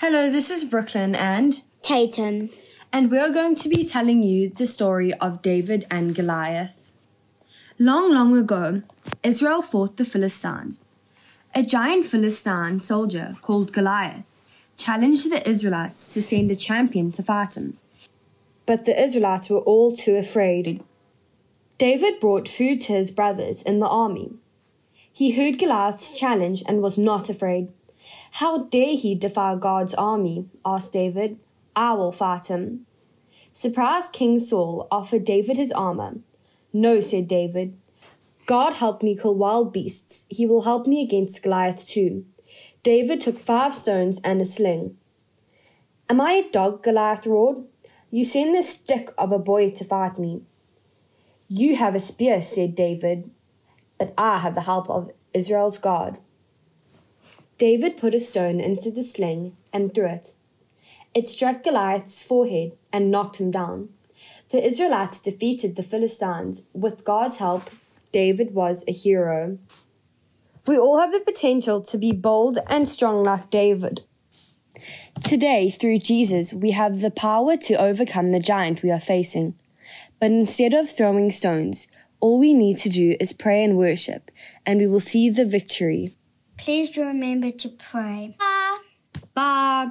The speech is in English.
Hello, this is Brooklyn and Tatum. and we're going to be telling you the story of David and Goliath. Long, long ago, Israel fought the Philistines. A giant Philistine soldier called Goliath challenged the Israelites to send a champion to fight him. But the Israelites were all too afraid. David brought food to his brothers in the army. He heard Goliath's challenge and was not afraid. How dare he defy God's army? asked David. I will fight him. Surprised King Saul offered David his armor. No, said David. God helped me kill wild beasts. He will help me against Goliath too. David took five stones and a sling. Am I a dog? Goliath roared. You send the stick of a boy to fight me. You have a spear, said David, but I have the help of Israel's God. David put a stone into the sling and threw it. It struck Goliath's forehead and knocked him down. The Israelites defeated the Philistines. With God's help, David was a hero. We all have the potential to be bold and strong like David. Today, through Jesus, we have the power to overcome the giant we are facing. But instead of throwing stones, all we need to do is pray and worship, and we will see the victory. Please remember to pray. Bye. Bye.